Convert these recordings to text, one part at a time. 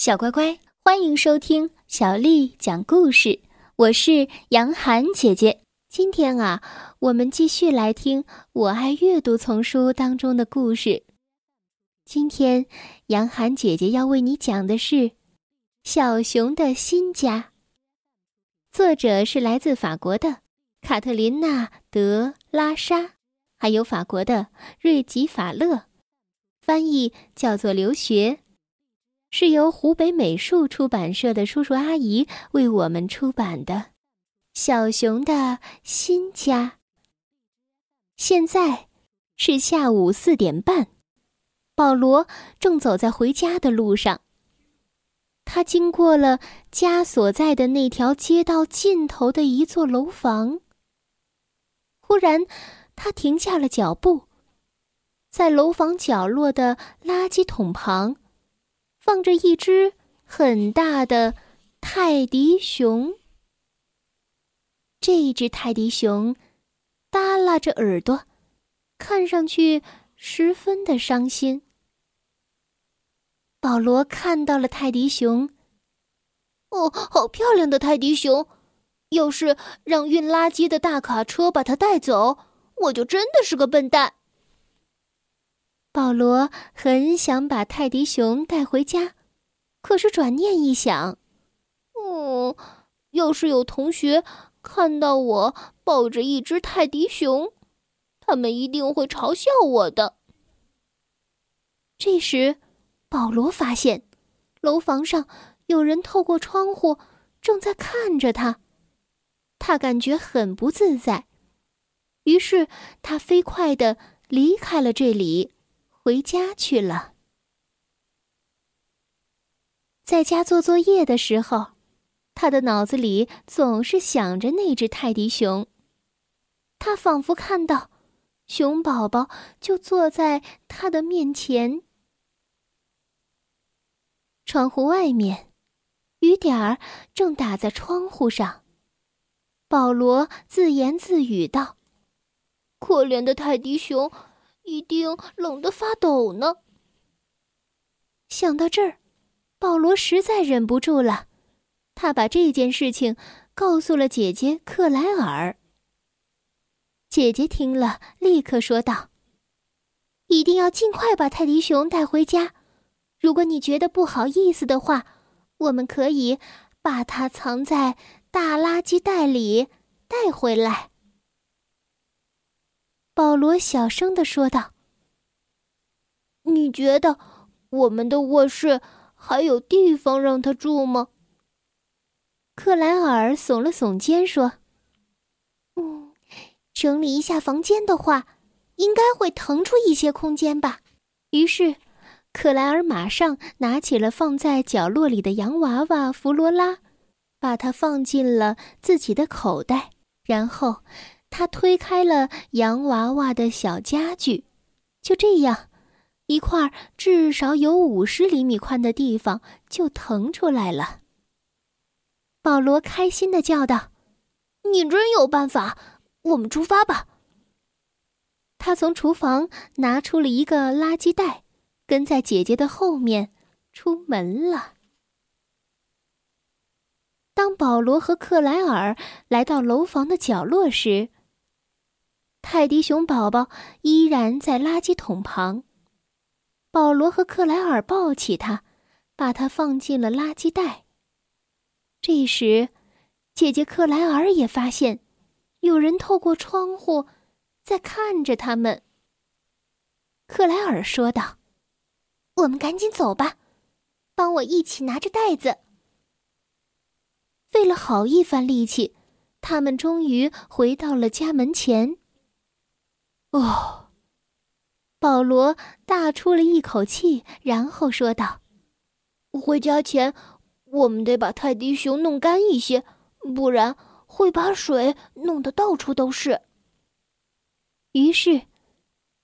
小乖乖，欢迎收听小丽讲故事。我是杨涵姐姐。今天啊，我们继续来听《我爱阅读》丛书当中的故事。今天，杨涵姐姐要为你讲的是《小熊的新家》。作者是来自法国的卡特琳娜·德拉莎，还有法国的瑞吉法勒，翻译叫做刘学。是由湖北美术出版社的叔叔阿姨为我们出版的《小熊的新家》。现在是下午四点半，保罗正走在回家的路上。他经过了家所在的那条街道尽头的一座楼房。忽然，他停下了脚步，在楼房角落的垃圾桶旁。放着一只很大的泰迪熊。这只泰迪熊耷拉着耳朵，看上去十分的伤心。保罗看到了泰迪熊。哦，好漂亮的泰迪熊！要是让运垃圾的大卡车把它带走，我就真的是个笨蛋。保罗很想把泰迪熊带回家，可是转念一想，嗯，要是有同学看到我抱着一只泰迪熊，他们一定会嘲笑我的。这时，保罗发现楼房上有人透过窗户正在看着他，他感觉很不自在，于是他飞快的离开了这里。回家去了。在家做作业的时候，他的脑子里总是想着那只泰迪熊。他仿佛看到，熊宝宝就坐在他的面前。窗户外面，雨点儿正打在窗户上。保罗自言自语道：“可怜的泰迪熊。”一定冷得发抖呢。想到这儿，保罗实在忍不住了，他把这件事情告诉了姐姐克莱尔。姐姐听了，立刻说道：“一定要尽快把泰迪熊带回家。如果你觉得不好意思的话，我们可以把它藏在大垃圾袋里带回来。”保罗小声的说道：“你觉得我们的卧室还有地方让他住吗？”克莱尔耸了耸肩说：“嗯，整理一下房间的话，应该会腾出一些空间吧。”于是，克莱尔马上拿起了放在角落里的洋娃娃弗罗拉，把它放进了自己的口袋，然后。他推开了洋娃娃的小家具，就这样，一块至少有五十厘米宽的地方就腾出来了。保罗开心的叫道：“你真有办法！我们出发吧。”他从厨房拿出了一个垃圾袋，跟在姐姐的后面出门了。当保罗和克莱尔来到楼房的角落时，泰迪熊宝宝依然在垃圾桶旁。保罗和克莱尔抱起他，把他放进了垃圾袋。这时，姐姐克莱尔也发现，有人透过窗户在看着他们。克莱尔说道：“我们赶紧走吧，帮我一起拿着袋子。”费了好一番力气，他们终于回到了家门前。哦，保罗大出了一口气，然后说道：“回家前，我们得把泰迪熊弄干一些，不然会把水弄得到处都是。”于是，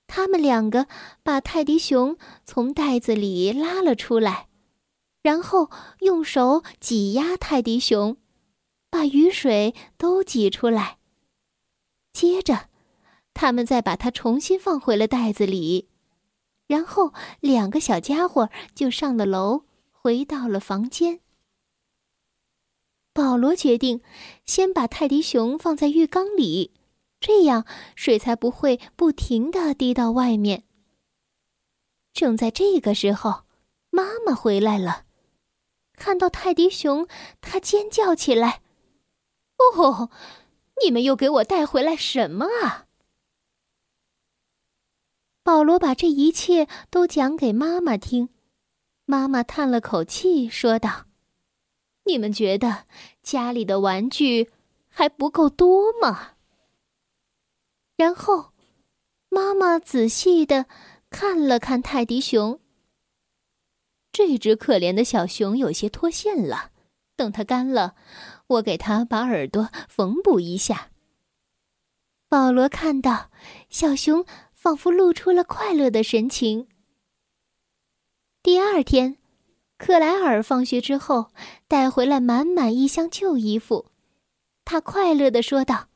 他们两个把泰迪熊从袋子里拉了出来，然后用手挤压泰迪熊，把雨水都挤出来。接着。他们再把它重新放回了袋子里，然后两个小家伙就上了楼，回到了房间。保罗决定先把泰迪熊放在浴缸里，这样水才不会不停的滴到外面。正在这个时候，妈妈回来了，看到泰迪熊，她尖叫起来：“哦，你们又给我带回来什么啊？”罗把这一切都讲给妈妈听，妈妈叹了口气，说道。你们觉得家里的玩具还不够多吗？然后，妈妈仔细的看了看泰迪熊。这只可怜的小熊有些脱线了，等它干了，我给它把耳朵缝补一下。保罗看到小熊仿佛露出了快乐的神情。第二天。克莱尔放学之后带回来满满一箱旧衣服，他快乐的说道：“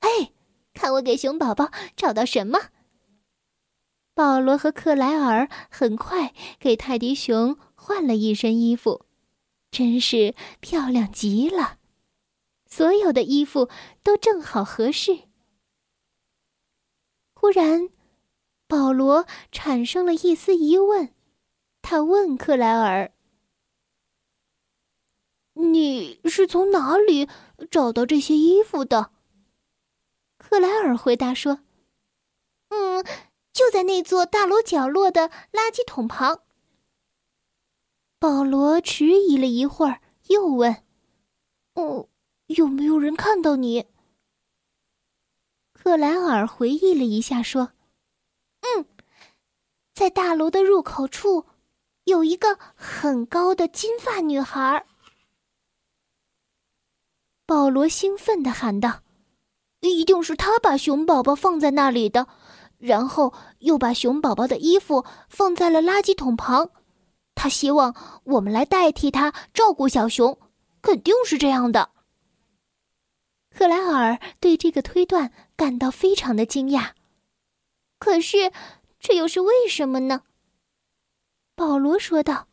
哎，看我给熊宝宝找到什么！”保罗和克莱尔很快给泰迪熊换了一身衣服，真是漂亮极了，所有的衣服都正好合适。忽然，保罗产生了一丝疑问。他问克莱尔：“你是从哪里找到这些衣服的？”克莱尔回答说：“嗯，就在那座大楼角落的垃圾桶旁。”保罗迟疑了一会儿，又问：“哦，有没有人看到你？”克莱尔回忆了一下，说：“嗯，在大楼的入口处。”有一个很高的金发女孩。保罗兴奋地喊道：“一定是她把熊宝宝放在那里的，然后又把熊宝宝的衣服放在了垃圾桶旁。他希望我们来代替他照顾小熊，肯定是这样的。”克莱尔对这个推断感到非常的惊讶。可是，这又是为什么呢？保罗说道：“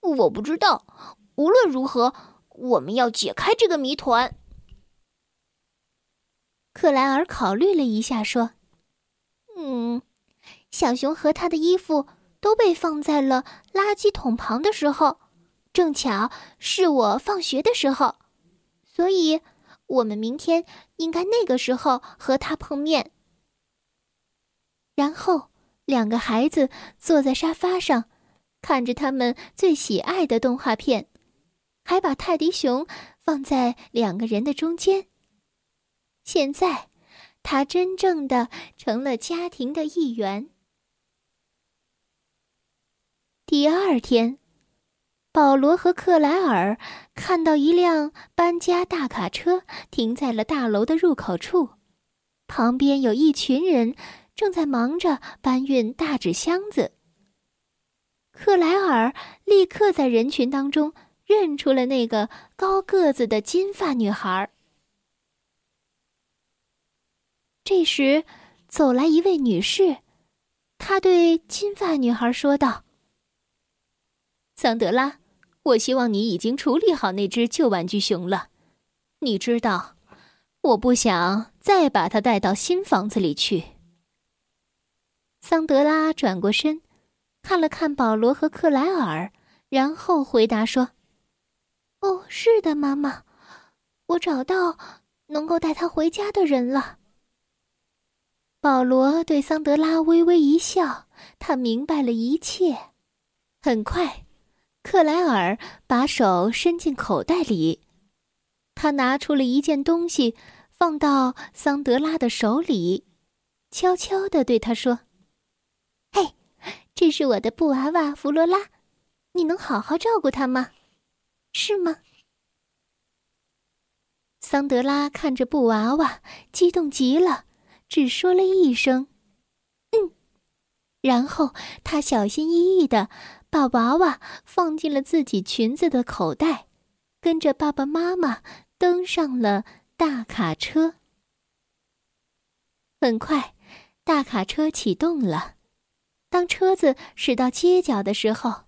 我不知道。无论如何，我们要解开这个谜团。”克莱尔考虑了一下，说：“嗯，小熊和他的衣服都被放在了垃圾桶旁的时候，正巧是我放学的时候，所以我们明天应该那个时候和他碰面。”然后，两个孩子坐在沙发上。看着他们最喜爱的动画片，还把泰迪熊放在两个人的中间。现在，他真正的成了家庭的一员。第二天，保罗和克莱尔看到一辆搬家大卡车停在了大楼的入口处，旁边有一群人正在忙着搬运大纸箱子。克莱尔立刻在人群当中认出了那个高个子的金发女孩。这时，走来一位女士，她对金发女孩说道：“桑德拉，我希望你已经处理好那只旧玩具熊了。你知道，我不想再把它带到新房子里去。”桑德拉转过身。看了看保罗和克莱尔，然后回答说：“哦，是的，妈妈，我找到能够带他回家的人了。”保罗对桑德拉微微一笑，他明白了一切。很快，克莱尔把手伸进口袋里，他拿出了一件东西，放到桑德拉的手里，悄悄地对他说。嘿这是我的布娃娃弗罗拉，你能好好照顾它吗？是吗？桑德拉看着布娃娃，激动极了，只说了一声“”，然后她小心翼翼的把娃娃放进了自己裙子的口袋，跟着爸爸妈妈登上了大卡车。很快，大卡车启动了。当车子驶到街角的时候，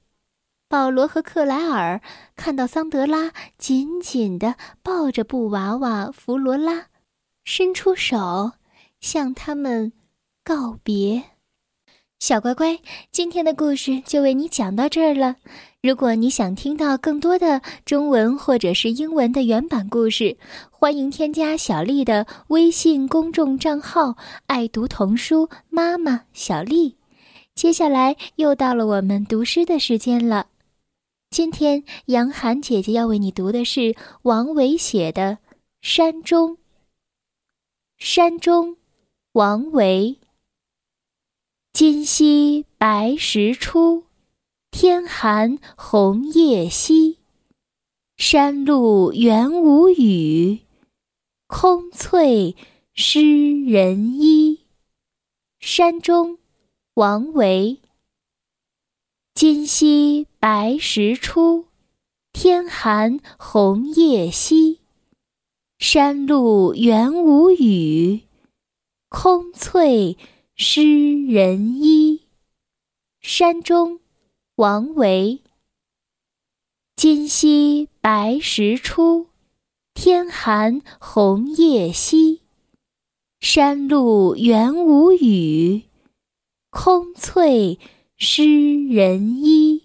保罗和克莱尔看到桑德拉紧紧地抱着布娃娃弗罗拉，伸出手向他们告别。小乖乖，今天的故事就为你讲到这儿了。如果你想听到更多的中文或者是英文的原版故事，欢迎添加小丽的微信公众账号“爱读童书妈妈小丽”。接下来又到了我们读诗的时间了。今天杨涵姐姐要为你读的是王维写的《山中》。山中，王维。今夕白石出。天寒红叶稀，山路元无雨，空翠湿人衣。山中，王维。今夕白石出，天寒红叶稀，山路元无雨，空翠诗人一。山中。王维。今夕白石出，天寒红叶稀。山路元无雨，空翠湿人衣。